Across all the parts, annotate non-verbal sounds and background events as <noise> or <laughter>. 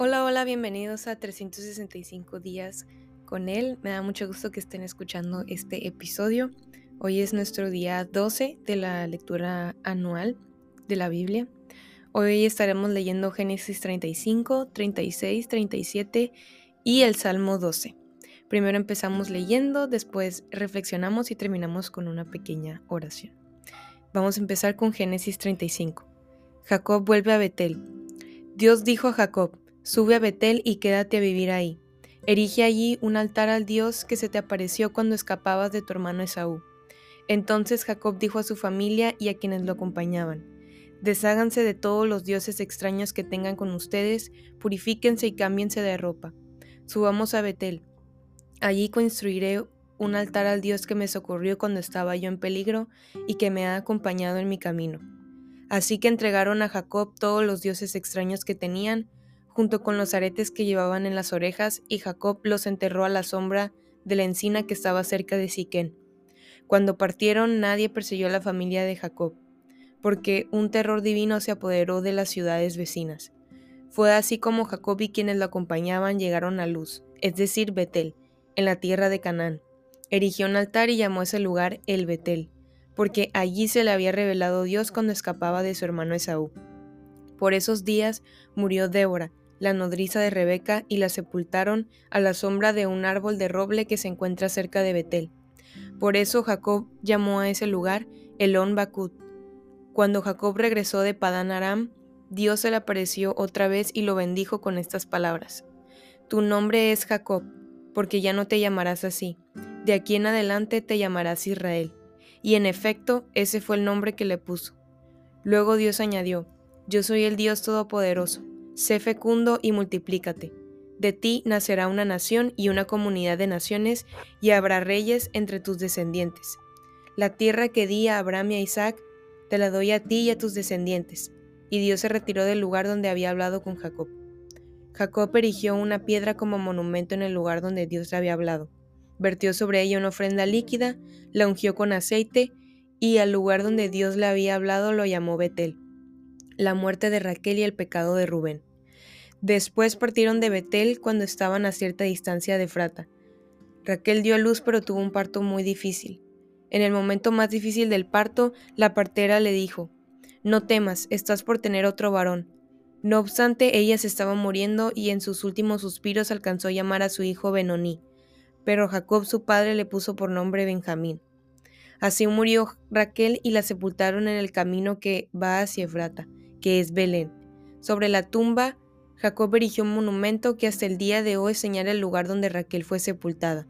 Hola, hola, bienvenidos a 365 días con él. Me da mucho gusto que estén escuchando este episodio. Hoy es nuestro día 12 de la lectura anual de la Biblia. Hoy estaremos leyendo Génesis 35, 36, 37 y el Salmo 12. Primero empezamos leyendo, después reflexionamos y terminamos con una pequeña oración. Vamos a empezar con Génesis 35. Jacob vuelve a Betel. Dios dijo a Jacob, Sube a Betel y quédate a vivir ahí. Erige allí un altar al Dios que se te apareció cuando escapabas de tu hermano Esaú. Entonces Jacob dijo a su familia y a quienes lo acompañaban, Desháganse de todos los dioses extraños que tengan con ustedes, purifíquense y cámbiense de ropa. Subamos a Betel. Allí construiré un altar al Dios que me socorrió cuando estaba yo en peligro y que me ha acompañado en mi camino. Así que entregaron a Jacob todos los dioses extraños que tenían, junto con los aretes que llevaban en las orejas, y Jacob los enterró a la sombra de la encina que estaba cerca de Siquén. Cuando partieron, nadie persiguió a la familia de Jacob, porque un terror divino se apoderó de las ciudades vecinas. Fue así como Jacob y quienes lo acompañaban llegaron a Luz, es decir, Betel, en la tierra de Canaán. Erigió un altar y llamó ese lugar el Betel, porque allí se le había revelado Dios cuando escapaba de su hermano Esaú. Por esos días murió Débora, la nodriza de Rebeca, y la sepultaron a la sombra de un árbol de roble que se encuentra cerca de Betel. Por eso Jacob llamó a ese lugar Elón Bakut. Cuando Jacob regresó de Padán Aram, Dios se le apareció otra vez y lo bendijo con estas palabras: Tu nombre es Jacob, porque ya no te llamarás así. De aquí en adelante te llamarás Israel. Y en efecto, ese fue el nombre que le puso. Luego Dios añadió: Yo soy el Dios Todopoderoso Sé fecundo y multiplícate. De ti nacerá una nación y una comunidad de naciones, y habrá reyes entre tus descendientes. La tierra que di a Abraham y a Isaac, te la doy a ti y a tus descendientes. Y Dios se retiró del lugar donde había hablado con Jacob. Jacob erigió una piedra como monumento en el lugar donde Dios le había hablado. Vertió sobre ella una ofrenda líquida, la ungió con aceite, y al lugar donde Dios le había hablado lo llamó Betel, la muerte de Raquel y el pecado de Rubén. Después partieron de Betel cuando estaban a cierta distancia de Frata. Raquel dio a luz pero tuvo un parto muy difícil. En el momento más difícil del parto, la partera le dijo, No temas, estás por tener otro varón. No obstante, ella se estaba muriendo y en sus últimos suspiros alcanzó a llamar a su hijo Benoní, pero Jacob su padre le puso por nombre Benjamín. Así murió Raquel y la sepultaron en el camino que va hacia Efrata, que es Belén. Sobre la tumba Jacob erigió un monumento que hasta el día de hoy señala el lugar donde Raquel fue sepultada.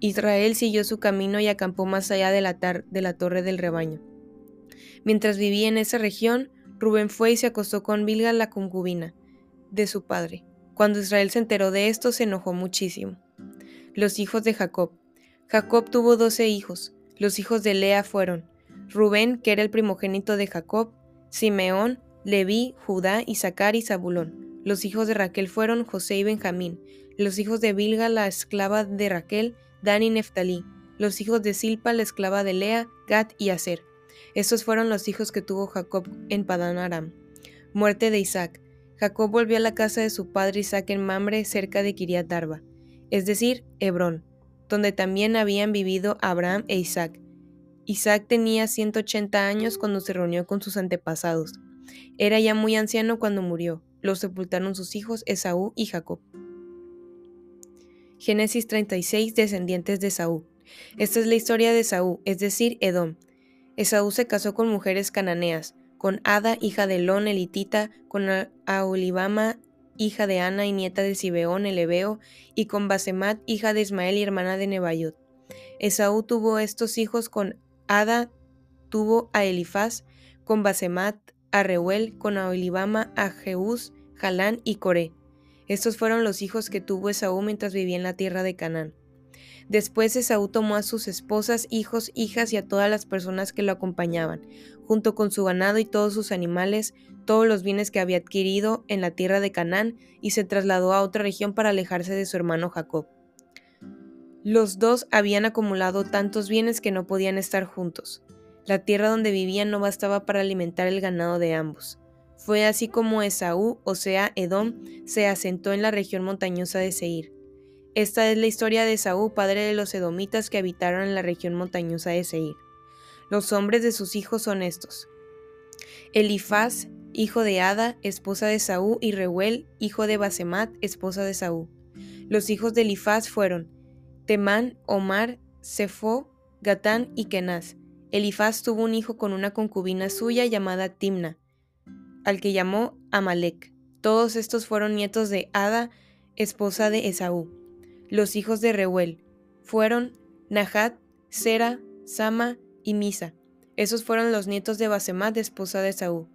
Israel siguió su camino y acampó más allá de la, de la torre del rebaño. Mientras vivía en esa región, Rubén fue y se acostó con Bilga, la concubina de su padre. Cuando Israel se enteró de esto, se enojó muchísimo. Los hijos de Jacob. Jacob tuvo doce hijos. Los hijos de Lea fueron Rubén, que era el primogénito de Jacob, Simeón, Leví, Judá, Isaacar y Zabulón. Los hijos de Raquel fueron José y Benjamín. Los hijos de Bilga, la esclava de Raquel, Dan y Neftalí. Los hijos de Silpa, la esclava de Lea, Gad y Aser. Estos fueron los hijos que tuvo Jacob en Padán Aram. Muerte de Isaac. Jacob volvió a la casa de su padre Isaac en Mamre, cerca de Kiriat Arba, es decir, Hebrón, donde también habían vivido Abraham e Isaac. Isaac tenía 180 años cuando se reunió con sus antepasados. Era ya muy anciano cuando murió. Lo sepultaron sus hijos Esaú y Jacob. Génesis 36, descendientes de Esaú. Esta es la historia de Esaú, es decir, Edom. Esaú se casó con mujeres cananeas, con Ada, hija de Lon elitita, con Aolibama, hija de Ana y nieta de Sibeón el Ebeo, y con Basemat, hija de Ismael y hermana de Nebayot. Esaú tuvo estos hijos con Ada, tuvo a Elifaz, con Basemat, a Reuel, con Aolibama, a Jeús, Jalán y Coré. Estos fueron los hijos que tuvo Esaú mientras vivía en la tierra de Canaán. Después Esaú tomó a sus esposas, hijos, hijas y a todas las personas que lo acompañaban, junto con su ganado y todos sus animales, todos los bienes que había adquirido en la tierra de Canaán, y se trasladó a otra región para alejarse de su hermano Jacob. Los dos habían acumulado tantos bienes que no podían estar juntos. La tierra donde vivían no bastaba para alimentar el ganado de ambos. Fue así como Esaú, o sea, Edom, se asentó en la región montañosa de Seir. Esta es la historia de Esaú, padre de los edomitas que habitaron en la región montañosa de Seir. Los hombres de sus hijos son estos. Elifaz, hijo de Ada, esposa de Saúl, y Reuel, hijo de Basemat, esposa de Saúl. Los hijos de Elifaz fueron Temán, Omar, Sefo, Gatán y Kenaz. Elifaz tuvo un hijo con una concubina suya llamada Timna, al que llamó Amalek. Todos estos fueron nietos de Ada, esposa de Esaú. Los hijos de Reuel fueron Nahat, Sera, Sama y Misa. Esos fueron los nietos de Basemat, esposa de Esaú.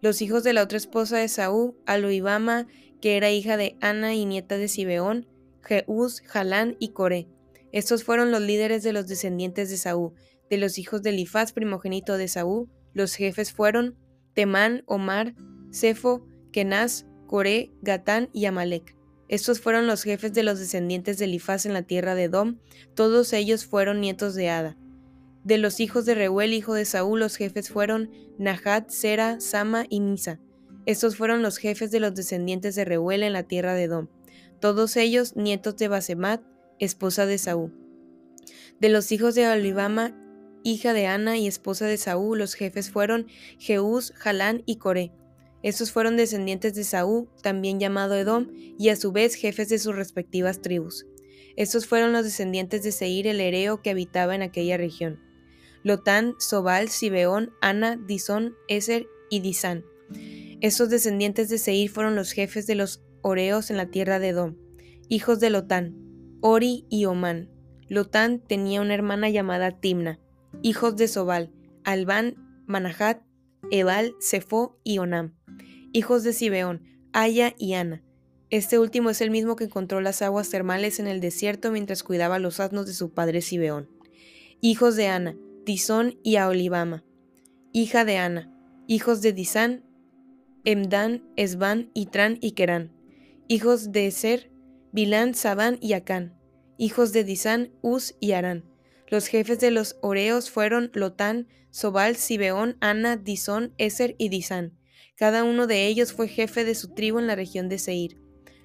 Los hijos de la otra esposa de Saúl, Aloibama, que era hija de Ana y nieta de Sibeón, Jeús, Jalán y Coré. Estos fueron los líderes de los descendientes de Saúl. De los hijos de Elifaz, primogénito de Saúl, los jefes fueron Temán, Omar, Cefo, Kenaz, Coré, Gatán y Amalek. Estos fueron los jefes de los descendientes de Elifaz en la tierra de Dom, todos ellos fueron nietos de Ada. De los hijos de Reuel, hijo de Saúl, los jefes fueron Nahat, Sera, Sama y Misa. Estos fueron los jefes de los descendientes de Reuel en la tierra de Edom. Todos ellos nietos de Basemat, esposa de Saúl. De los hijos de Alibama, hija de Ana y esposa de Saúl, los jefes fueron Jeús, Jalán y Coré. Estos fueron descendientes de Saúl, también llamado Edom, y a su vez jefes de sus respectivas tribus. Estos fueron los descendientes de Seir el Hereo que habitaba en aquella región. Lotán, Sobal, Sibeón, Ana, Disón, Eser y Disán. Estos descendientes de Seir fueron los jefes de los Oreos en la tierra de Edom, hijos de Lotán, Ori y Omán. Lotán tenía una hermana llamada Timna, hijos de Sobal, Albán, Manahat, Ebal, Sefo y Onam, hijos de Sibeón, Aya y Ana. Este último es el mismo que encontró las aguas termales en el desierto mientras cuidaba los asnos de su padre Sibeón. Hijos de Ana, Disón y Aolibama, hija de Ana, hijos de Disán, Emdan, Esban, Itran y Kerán, hijos de Eser, Bilán, Sabán y Acán, hijos de Disán, Uz y Arán. Los jefes de los Oreos fueron Lotán, Sobal, Sibeón, Ana, Disón, Eser y Disán. Cada uno de ellos fue jefe de su tribu en la región de Seir.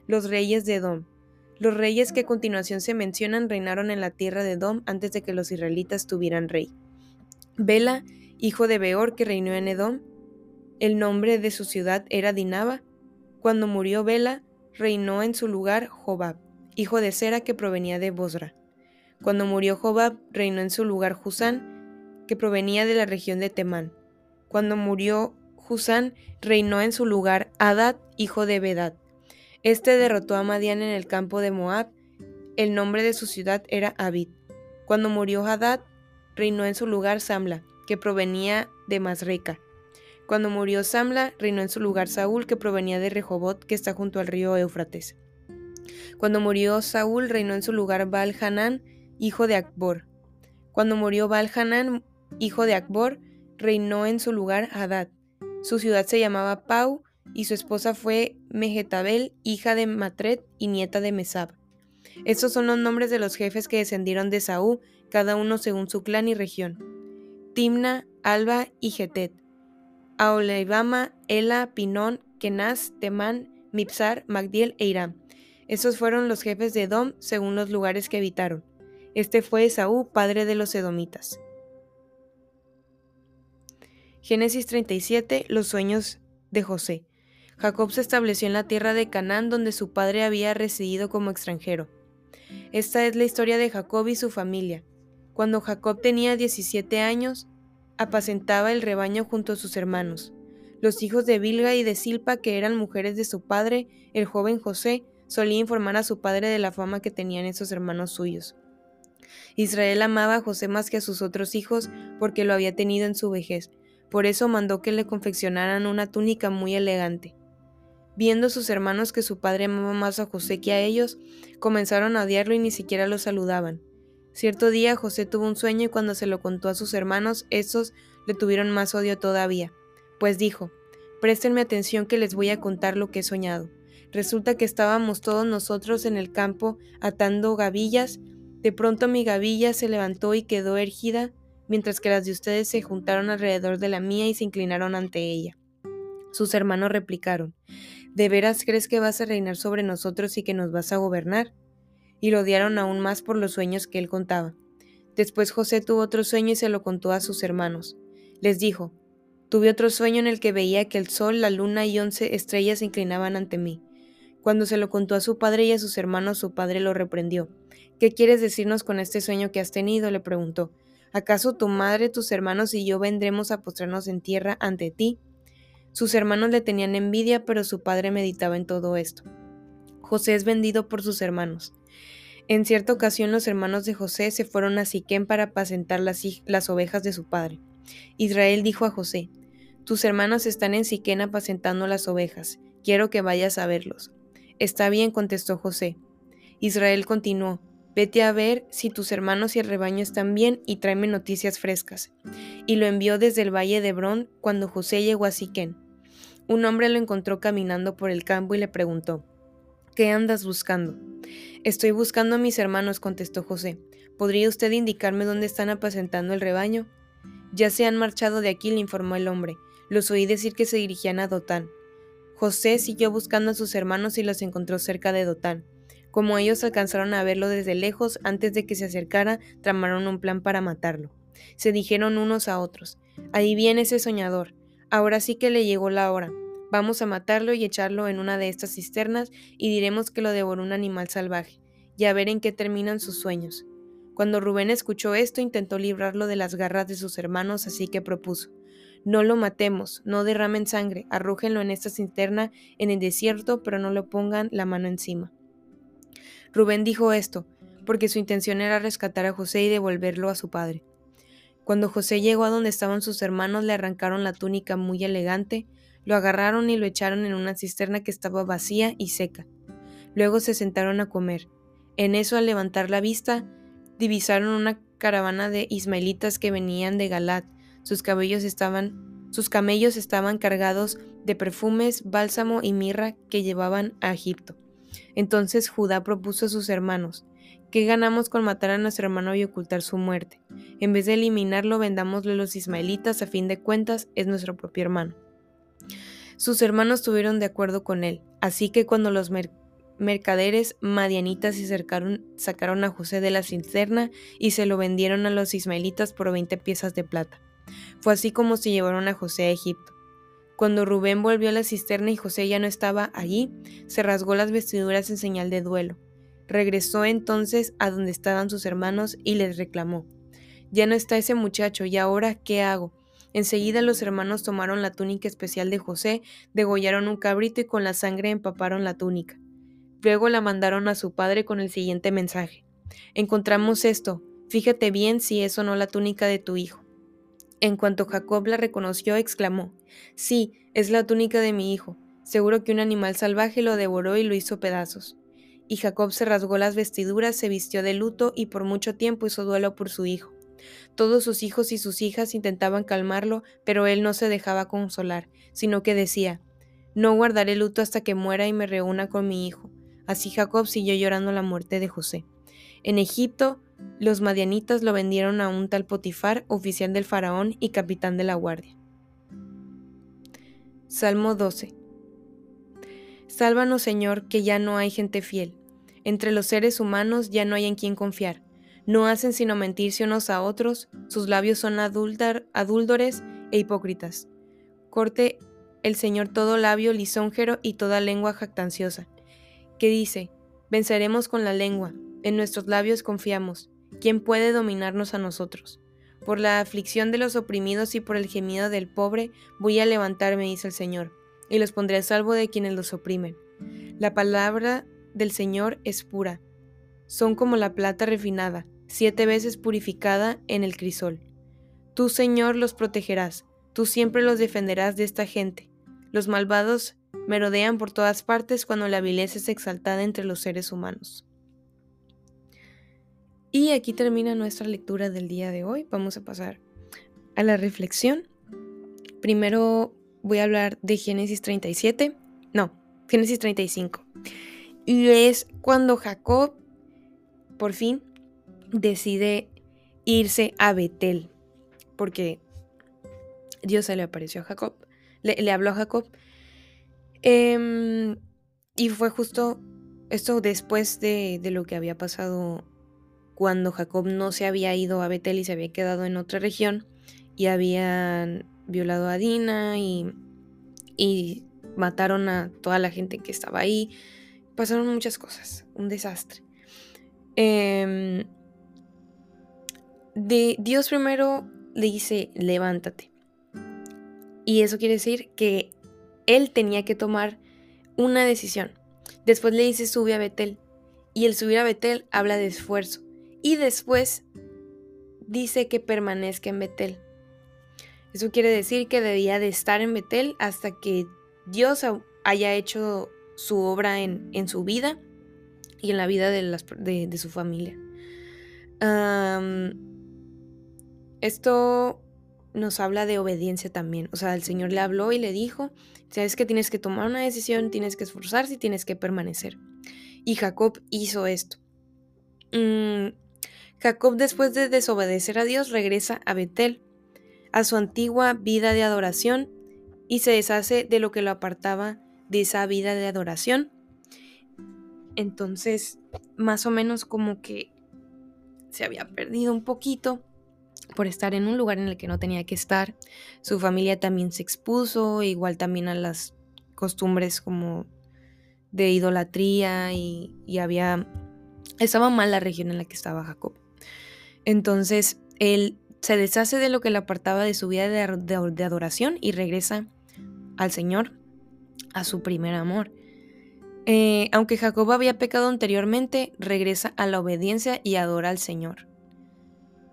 Los reyes de Edom. Los reyes que a continuación se mencionan reinaron en la tierra de Edom antes de que los israelitas tuvieran rey. Bela, hijo de Beor, que reinó en Edom. El nombre de su ciudad era Dinaba. Cuando murió Bela, reinó en su lugar Jobab, hijo de Sera, que provenía de Bosra. Cuando murió Jobab, reinó en su lugar Husán, que provenía de la región de Temán. Cuando murió Husán, reinó en su lugar Adad, hijo de Bedad. Este derrotó a Madián en el campo de Moab. El nombre de su ciudad era Abid. Cuando murió Hadad, reinó en su lugar Samla, que provenía de Masreca. Cuando murió Samla, reinó en su lugar Saúl, que provenía de Rehobot, que está junto al río Éufrates. Cuando murió Saúl, reinó en su lugar Baal Hanán, hijo de Akbor. Cuando murió Baal Hanán, hijo de Akbor, reinó en su lugar Hadad. Su ciudad se llamaba Pau, y su esposa fue Mehetabel, hija de Matret y nieta de Mesab. Estos son los nombres de los jefes que descendieron de Saúl, cada uno según su clan y región. Timna, Alba y Getet. Aoleibama, Ela, Pinón, Kenaz, Temán, Mipsar, Magdiel e Irán. Estos fueron los jefes de Edom según los lugares que habitaron. Este fue Esaú, padre de los edomitas. Génesis 37, los sueños de José. Jacob se estableció en la tierra de Canaán donde su padre había residido como extranjero. Esta es la historia de Jacob y su familia. Cuando Jacob tenía 17 años, apacentaba el rebaño junto a sus hermanos. Los hijos de Bilga y de Silpa, que eran mujeres de su padre, el joven José, solía informar a su padre de la fama que tenían esos hermanos suyos. Israel amaba a José más que a sus otros hijos porque lo había tenido en su vejez, por eso mandó que le confeccionaran una túnica muy elegante. Viendo sus hermanos que su padre amaba más a José que a ellos, comenzaron a odiarlo y ni siquiera lo saludaban. Cierto día José tuvo un sueño y cuando se lo contó a sus hermanos, estos le tuvieron más odio todavía, pues dijo, Préstenme atención que les voy a contar lo que he soñado. Resulta que estábamos todos nosotros en el campo atando gavillas, de pronto mi gavilla se levantó y quedó ergida, mientras que las de ustedes se juntaron alrededor de la mía y se inclinaron ante ella. Sus hermanos replicaron, ¿De veras crees que vas a reinar sobre nosotros y que nos vas a gobernar? Y lo odiaron aún más por los sueños que él contaba. Después José tuvo otro sueño y se lo contó a sus hermanos. Les dijo, Tuve otro sueño en el que veía que el sol, la luna y once estrellas se inclinaban ante mí. Cuando se lo contó a su padre y a sus hermanos, su padre lo reprendió. ¿Qué quieres decirnos con este sueño que has tenido? le preguntó. ¿Acaso tu madre, tus hermanos y yo vendremos a postrarnos en tierra ante ti? Sus hermanos le tenían envidia, pero su padre meditaba en todo esto. José es vendido por sus hermanos. En cierta ocasión los hermanos de José se fueron a Siquén para apacentar las, las ovejas de su padre. Israel dijo a José, Tus hermanos están en Siquén apacentando las ovejas, quiero que vayas a verlos. Está bien, contestó José. Israel continuó, Vete a ver si tus hermanos y el rebaño están bien y tráeme noticias frescas. Y lo envió desde el valle de Hebrón cuando José llegó a Siquén. Un hombre lo encontró caminando por el campo y le preguntó, ¿Qué andas buscando? Estoy buscando a mis hermanos, contestó José. ¿Podría usted indicarme dónde están apacentando el rebaño? Ya se han marchado de aquí, le informó el hombre. Los oí decir que se dirigían a Dotán. José siguió buscando a sus hermanos y los encontró cerca de Dotán. Como ellos alcanzaron a verlo desde lejos, antes de que se acercara, tramaron un plan para matarlo. Se dijeron unos a otros, ahí viene ese soñador, ahora sí que le llegó la hora. Vamos a matarlo y echarlo en una de estas cisternas y diremos que lo devoró un animal salvaje, y a ver en qué terminan sus sueños. Cuando Rubén escuchó esto, intentó librarlo de las garras de sus hermanos, así que propuso, no lo matemos, no derramen sangre, arrójenlo en esta cisterna en el desierto, pero no le pongan la mano encima. Rubén dijo esto, porque su intención era rescatar a José y devolverlo a su padre. Cuando José llegó a donde estaban sus hermanos, le arrancaron la túnica muy elegante, lo agarraron y lo echaron en una cisterna que estaba vacía y seca. Luego se sentaron a comer. En eso, al levantar la vista, divisaron una caravana de ismaelitas que venían de Galat. Sus sus camellos estaban cargados de perfumes, bálsamo y mirra que llevaban a Egipto. Entonces Judá propuso a sus hermanos, ¿qué ganamos con matar a nuestro hermano y ocultar su muerte? En vez de eliminarlo, vendámosle a los ismaelitas, a fin de cuentas es nuestro propio hermano. Sus hermanos estuvieron de acuerdo con él, así que cuando los mercaderes madianitas se sacaron a José de la cisterna y se lo vendieron a los ismaelitas por 20 piezas de plata. Fue así como se llevaron a José a Egipto. Cuando Rubén volvió a la cisterna y José ya no estaba allí, se rasgó las vestiduras en señal de duelo. Regresó entonces a donde estaban sus hermanos y les reclamó, Ya no está ese muchacho, ¿y ahora qué hago? Enseguida los hermanos tomaron la túnica especial de José, degollaron un cabrito y con la sangre empaparon la túnica. Luego la mandaron a su padre con el siguiente mensaje. Encontramos esto, fíjate bien si es o no la túnica de tu hijo. En cuanto Jacob la reconoció, exclamó, Sí, es la túnica de mi hijo. Seguro que un animal salvaje lo devoró y lo hizo pedazos. Y Jacob se rasgó las vestiduras, se vistió de luto y por mucho tiempo hizo duelo por su hijo. Todos sus hijos y sus hijas intentaban calmarlo, pero él no se dejaba consolar, sino que decía, No guardaré luto hasta que muera y me reúna con mi hijo. Así Jacob siguió llorando la muerte de José. En Egipto, los madianitas lo vendieron a un tal Potifar, oficial del faraón y capitán de la guardia. Salmo 12. Sálvanos, Señor, que ya no hay gente fiel. Entre los seres humanos ya no hay en quien confiar. No hacen sino mentirse unos a otros, sus labios son adúldores e hipócritas. Corte el Señor todo labio lisonjero y toda lengua jactanciosa, que dice, venceremos con la lengua, en nuestros labios confiamos. ¿Quién puede dominarnos a nosotros? Por la aflicción de los oprimidos y por el gemido del pobre, voy a levantarme, dice el Señor, y los pondré a salvo de quienes los oprimen. La palabra del Señor es pura. Son como la plata refinada, siete veces purificada en el crisol. Tú, Señor, los protegerás, tú siempre los defenderás de esta gente. Los malvados merodean por todas partes cuando la vileza es exaltada entre los seres humanos. Y aquí termina nuestra lectura del día de hoy. Vamos a pasar a la reflexión. Primero voy a hablar de Génesis 37. No, Génesis 35. Y es cuando Jacob por fin decide irse a Betel. Porque Dios se le apareció a Jacob. le, habló a Jacob. Em, y fue justo esto después de, de, lo que había pasado cuando Jacob no se había ido a Betel y se había quedado en otra región y habían violado a Dina y, y mataron a toda la gente que estaba ahí. Pasaron muchas cosas, un desastre. Em, de, Dios primero le dice, levántate. Y eso quiere decir que él tenía que tomar una decisión. Después le dice, sube a Betel. Y el subir a Betel habla de esfuerzo. Y después dice que permanezca en Betel. Eso quiere decir que debía de estar en Betel hasta que Dios haya hecho su obra en, su vida y en la vida de, las, de, su familia. esto nos habla de obediencia también. O sea, el Señor le habló y le dijo, sabes que tienes que tomar una decisión, tienes que esforzarse y tienes que permanecer. Y Jacob hizo esto. Mm, Jacob después de desobedecer a Dios regresa a Betel, a su antigua vida de adoración, y se deshace de lo que lo apartaba de esa vida de adoración. Entonces, más o menos como que se había perdido un poquito por estar en un lugar en el que no tenía que estar. Su familia también se expuso, igual también a las costumbres como de idolatría y, había... Estaba mal la región en la que estaba Jacob. Entonces, él se deshace de lo que le apartaba de su vida de, adoración y regresa al Señor, a su primer amor. Eh, aunque Jacob había pecado anteriormente, regresa a la obediencia y adora al Señor.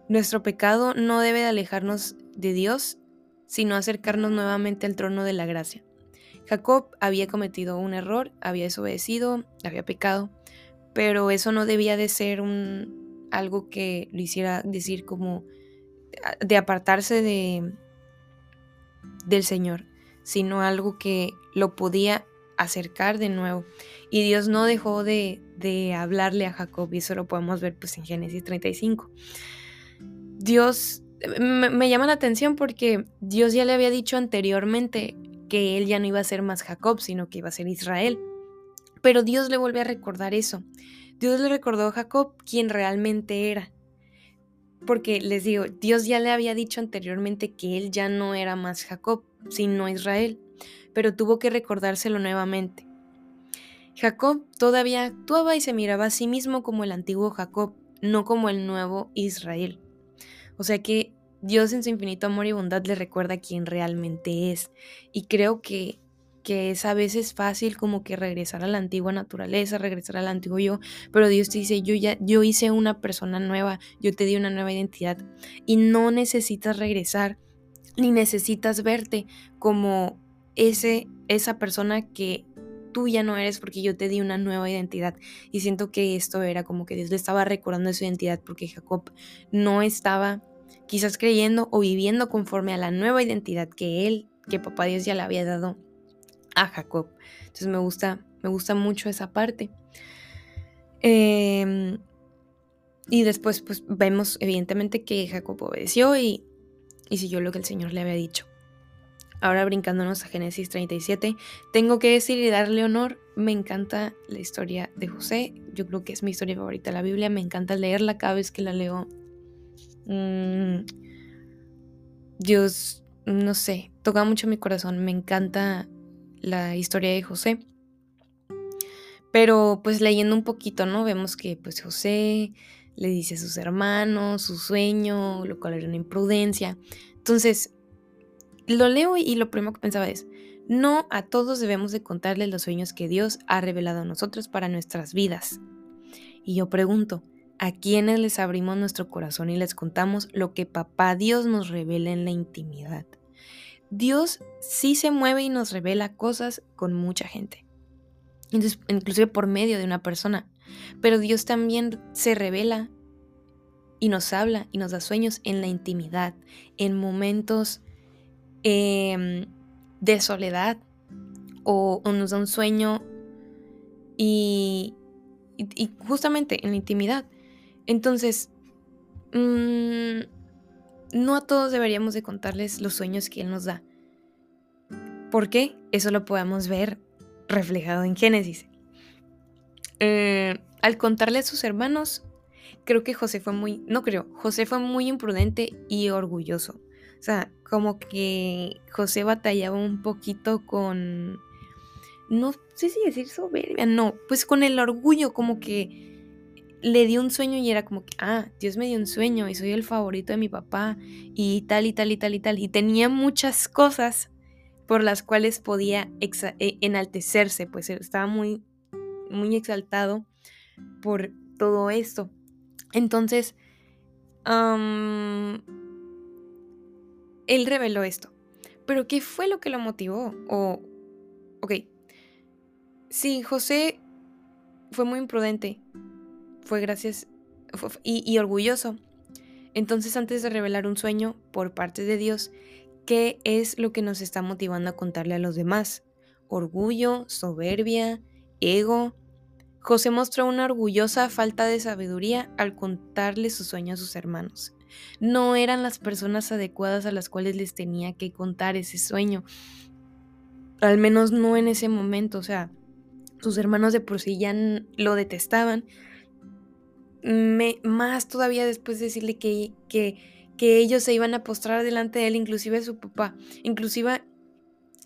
Nuestro pecado no debe de alejarnos de Dios, sino acercarnos nuevamente al trono de la gracia. Jacob había cometido un error, había desobedecido, había pecado, pero eso no debía de ser un, algo que lo hiciera decir como de apartarse de, del Señor sino algo que lo podía acercar de nuevo. Y Dios no dejó de, hablarle a Jacob, y eso lo podemos ver pues en Génesis 35. Dios me, llama la atención porque Dios ya le había dicho anteriormente que él ya no iba a ser más Jacob, sino que iba a ser Israel. Pero Dios le vuelve a recordar eso. Dios le recordó a Jacob quien realmente era. Porque les digo, Dios ya le había dicho anteriormente que él ya no era más Jacob, sino Israel, pero tuvo que recordárselo nuevamente. Jacob todavía actuaba y se miraba a sí mismo como el antiguo Jacob, no como el nuevo Israel. O sea que Dios en su infinito amor y bondad le recuerda quién realmente es. Y creo que, que es a veces fácil como que regresar a la antigua naturaleza, regresar al antiguo yo, pero Dios te dice, yo ya, yo hice una persona nueva, yo te di una nueva identidad y no necesitas regresar ni necesitas verte como ese, esa persona que tú ya no eres porque yo te di una nueva identidad. Y siento que esto era como que Dios le estaba recordando su identidad porque Jacob no estaba quizás creyendo o viviendo conforme a la nueva identidad que él, que papá Dios ya le había dado a Jacob. Entonces me gusta, me gusta mucho esa parte. Em, y después pues vemos evidentemente que Jacob obedeció y siguió lo que el Señor le había dicho. Ahora brincándonos a Génesis 37, tengo que decir y darle honor, me encanta la historia de José, yo creo que es mi historia favorita de la Biblia, me encanta leerla cada vez que la leo. Mm, Dios, no sé, toca mucho mi corazón, me encanta la historia de José. Pero pues leyendo un poquito, ¿no? Vemos que pues José le dice a sus hermanos su sueño, lo cual era una imprudencia. Entonces, lo leo y lo primero que pensaba es, no a todos debemos de contarles los sueños que Dios ha revelado a nosotros para nuestras vidas. Y yo pregunto, ¿a quiénes les abrimos nuestro corazón y les contamos lo que papá Dios nos revela en la intimidad? Dios sí se mueve y nos revela cosas con mucha gente. inclusive por medio de una persona. Pero Dios también se revela y nos habla y nos da sueños en la intimidad, en momentos em, de soledad o, nos da un sueño y, justamente en la intimidad. Entonces, mm, no a todos deberíamos de contarles los sueños que Él nos da. ¿Por qué? Eso lo podemos ver reflejado en Génesis. Eh, al contarle a sus hermanos, creo que José fue muy, no creo, José fue muy imprudente y orgulloso. O sea, como que José batallaba un poquito con, no sé si decir soberbia, no, pues con el orgullo, como que le dio un sueño y era como que, ah, Dios me dio un sueño y soy el favorito de mi papá y tal y tal y tal y tal. Y tenía muchas cosas por las cuales podía e, enaltecerse, pues estaba muy, muy exaltado por todo esto. Entonces, él reveló esto. Pero ¿qué fue lo que lo motivó? O, ok, sí, José fue muy imprudente, fue gracias y, orgulloso. Entonces, antes de revelar un sueño por parte de Dios, ¿qué es lo que nos está motivando a contarle a los demás? Orgullo, soberbia, ego. José mostró una orgullosa falta de sabiduría al contarle su sueño a sus hermanos. No eran las personas adecuadas a las cuales les tenía que contar ese sueño. Al menos no en ese momento. O sea, sus hermanos de por sí ya lo detestaban más todavía después de decirle que, que, que ellos se iban a postrar delante de él, inclusive su papá. Inclusive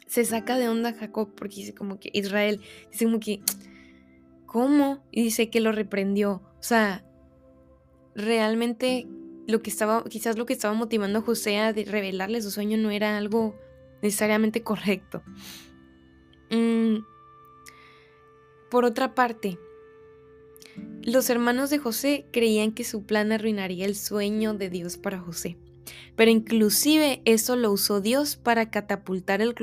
se saca de onda Jacob porque dice como que Israel, dice como que, ¿cómo? Y dice que lo reprendió. O sea, realmente lo que estaba, quizás lo que estaba motivando a José a revelarle su sueño no era algo necesariamente correcto. Mm, por otra parte, los hermanos de José creían que su plan arruinaría el sueño de Dios para José, pero inclusive eso lo usó Dios para catapultar el,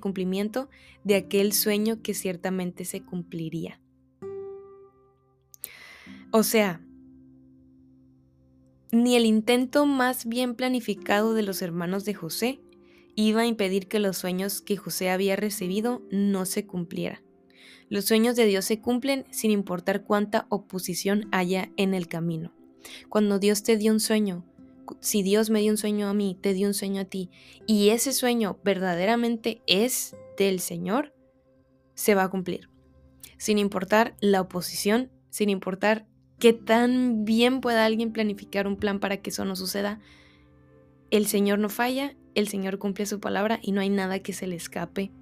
cumplimiento de aquel sueño que ciertamente se cumpliría. O sea, ni el intento más bien planificado de los hermanos de José iba a impedir que los sueños que José había recibido no se cumplieran. Los sueños de Dios se cumplen sin importar cuánta oposición haya en el camino. Cuando Dios te dio un sueño, si Dios me dio un sueño a mí, te dio un sueño a ti, y ese sueño verdaderamente es del Señor, se va a cumplir. Sin importar la oposición, sin importar qué tan bien pueda alguien planificar un plan para que eso no suceda, el Señor no falla, el Señor cumple su palabra y no hay nada que se le escape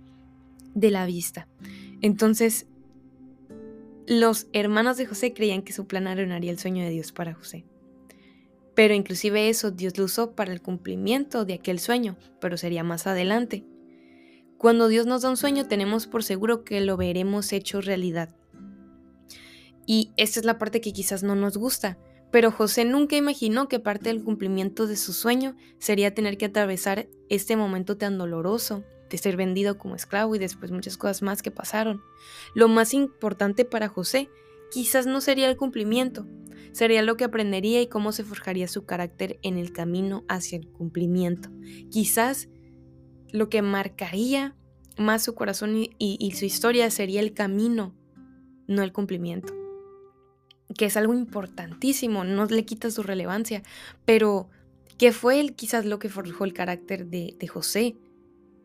de la vista. Entonces, los hermanos de José creían que su plan arruinaría el sueño de Dios para José. Pero inclusive eso Dios lo usó para el cumplimiento de aquel sueño, pero sería más adelante. Cuando Dios nos da un sueño tenemos por seguro que lo veremos hecho realidad. Y esta es la parte que quizás no nos gusta, pero José nunca imaginó que parte del cumplimiento de su sueño sería tener que atravesar este momento tan doloroso de ser vendido como esclavo y después muchas cosas más que pasaron. Lo más importante para José quizás no sería el cumplimiento, sería lo que aprendería y cómo se forjaría su carácter en el camino hacia el cumplimiento. Quizás lo que marcaría más su corazón y, su historia sería el camino, no el cumplimiento. Que es algo importantísimo, no le quita su relevancia, pero que fue el, quizás lo que forjó el carácter de, de José,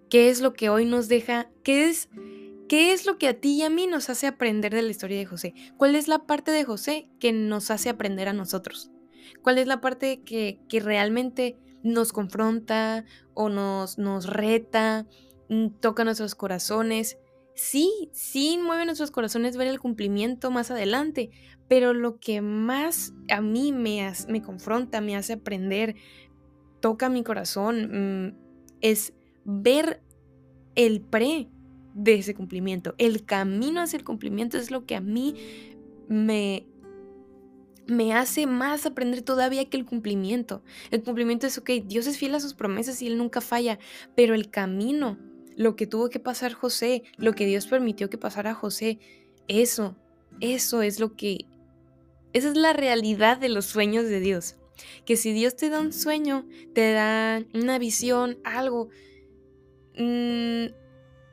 ¿Qué es lo que hoy nos deja? ¿Qué es, ¿Qué es lo que a ti y a mí nos hace aprender de la historia de José? ¿Cuál es la parte de José que nos hace aprender a nosotros? ¿Cuál es la parte que, que realmente nos confronta o nos, nos reta, mm, toca nuestros corazones? Sí, sí mueve nuestros corazones ver el cumplimiento más adelante, pero lo que más a mí me, me confronta, me hace aprender, toca mi corazón, mm, es ver el pre de ese cumplimiento. El camino hacia el cumplimiento es lo que a mí me, me hace más aprender todavía que el cumplimiento. El cumplimiento es, ok, Dios es fiel a sus promesas y Él nunca falla, pero el camino, lo que tuvo que pasar José, lo que Dios permitió que pasara José, eso, eso es lo que, esa es la realidad de los sueños de Dios. Que si Dios te da un sueño, te da una visión, algo, Mm,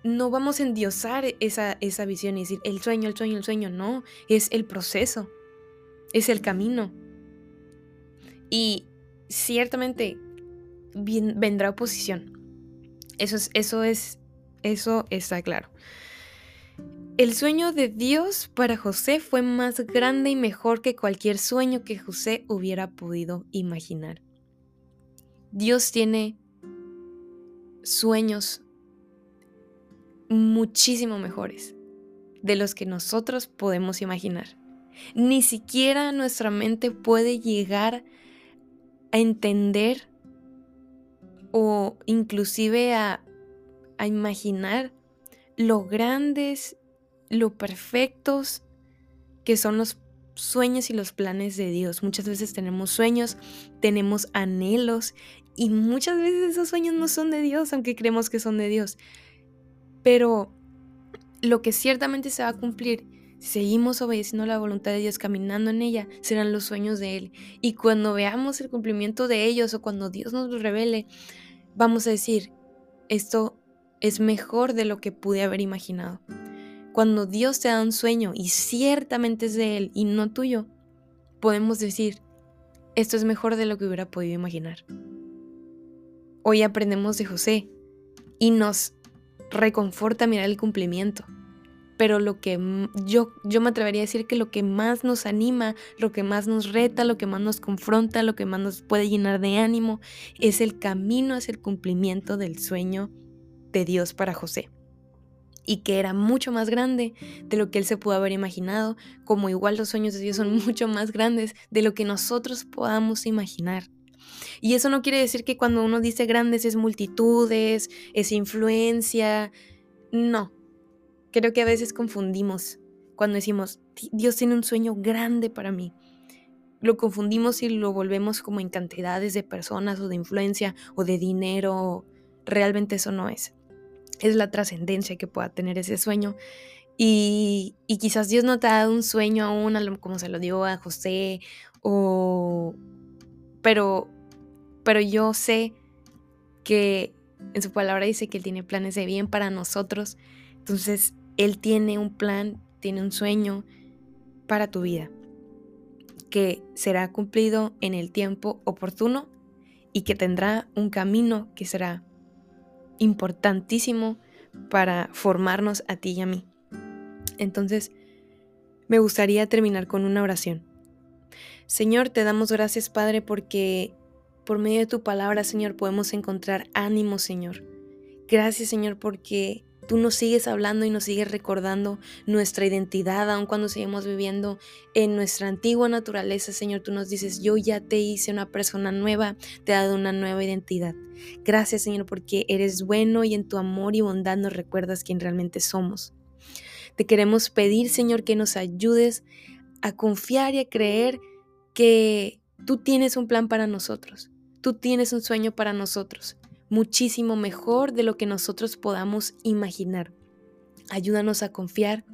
no vamos a endiosar esa, esa visión y decir el sueño, el sueño, el sueño. No, es el proceso, es el camino. Y ciertamente vendrá oposición. Eso es, eso es eso está claro. El sueño de Dios para José fue más grande y mejor que cualquier sueño que José hubiera podido imaginar. Dios tiene sueños muchísimo mejores de los que nosotros podemos imaginar. Ni siquiera nuestra mente puede llegar a entender o inclusive a, a imaginar lo grandes, lo perfectos que son los sueños y los planes de Dios. Muchas veces tenemos sueños, tenemos anhelos y muchas veces esos sueños no son de Dios, aunque creemos que son de Dios. Pero lo que ciertamente se va a cumplir si seguimos obedeciendo la voluntad de Dios, caminando en ella, serán los sueños de Él. Y cuando veamos el cumplimiento de ellos o cuando Dios nos los revele, vamos a decir, esto es mejor de lo que pude haber imaginado. Cuando Dios te da un sueño y ciertamente es de Él y no tuyo, podemos decir, esto es mejor de lo que hubiera podido imaginar. Hoy aprendemos de José y nos reconforta mirar el cumplimiento pero lo que yo, yo me atrevería a decir que lo que más nos anima, lo que más nos reta, lo que más nos confronta, lo que más nos puede llenar de ánimo, es el camino hacia el cumplimiento del sueño de Dios para José. Y que era mucho más grande de lo que él se pudo haber imaginado, como igual los sueños de Dios son <laughs> mucho más grandes de lo que nosotros podamos imaginar. Y eso no quiere decir que cuando uno dice grandes es multitudes, es influencia, no, Creo que a veces confundimos cuando decimos, Dios tiene un sueño grande para mí. Lo confundimos y lo volvemos como en cantidades de personas o de influencia o de dinero. Realmente eso no es. Es la trascendencia que pueda tener ese sueño. Y, quizás Dios no te ha dado un sueño aún, como se lo dio a José, o... Pero, pero yo sé que en su palabra dice que Él tiene planes de bien para nosotros. Entonces, él tiene un plan, tiene un sueño para tu vida que será cumplido en el tiempo oportuno y que tendrá un camino que será importantísimo para formarnos a ti y a mí. Entonces, me gustaría terminar con una oración. Señor, te damos gracias, Padre, porque por medio de tu palabra, Señor, podemos encontrar ánimo, Señor. Gracias, Señor, porque Tú nos sigues hablando y nos sigues recordando nuestra identidad, aun cuando seguimos viviendo en nuestra antigua naturaleza, Señor. Tú nos dices, yo ya te hice una persona nueva, te he dado una nueva identidad. Gracias, Señor, porque eres bueno y en tu amor y bondad nos recuerdas quién realmente somos. Te queremos pedir, Señor, que nos ayudes a confiar y a creer que tú tienes un plan para nosotros. Tú tienes un sueño para nosotros muchísimo mejor de lo que nosotros podamos imaginar. Ayúdanos a confiar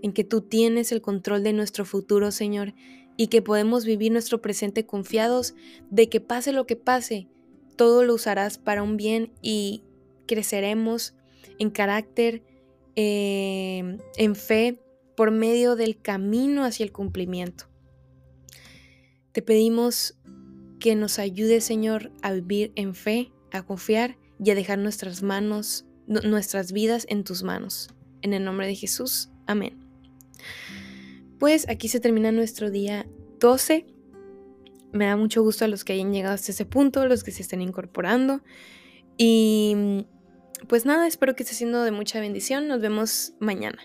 en que tú tienes el control de nuestro futuro, Señor, y que podemos vivir nuestro presente confiados de que pase lo que pase, todo lo usarás para un bien y creceremos en carácter, em, en fe, por medio del camino hacia el cumplimiento. Te pedimos que nos ayude, Señor, a vivir en fe, a confiar y a dejar nuestras manos, nuestras vidas en tus manos. En el nombre de Jesús, amén. Pues aquí se termina nuestro día 12. Me da mucho gusto a los que hayan llegado hasta ese punto, los que se estén incorporando. Y pues nada, espero que esté siendo de mucha bendición. Nos vemos mañana.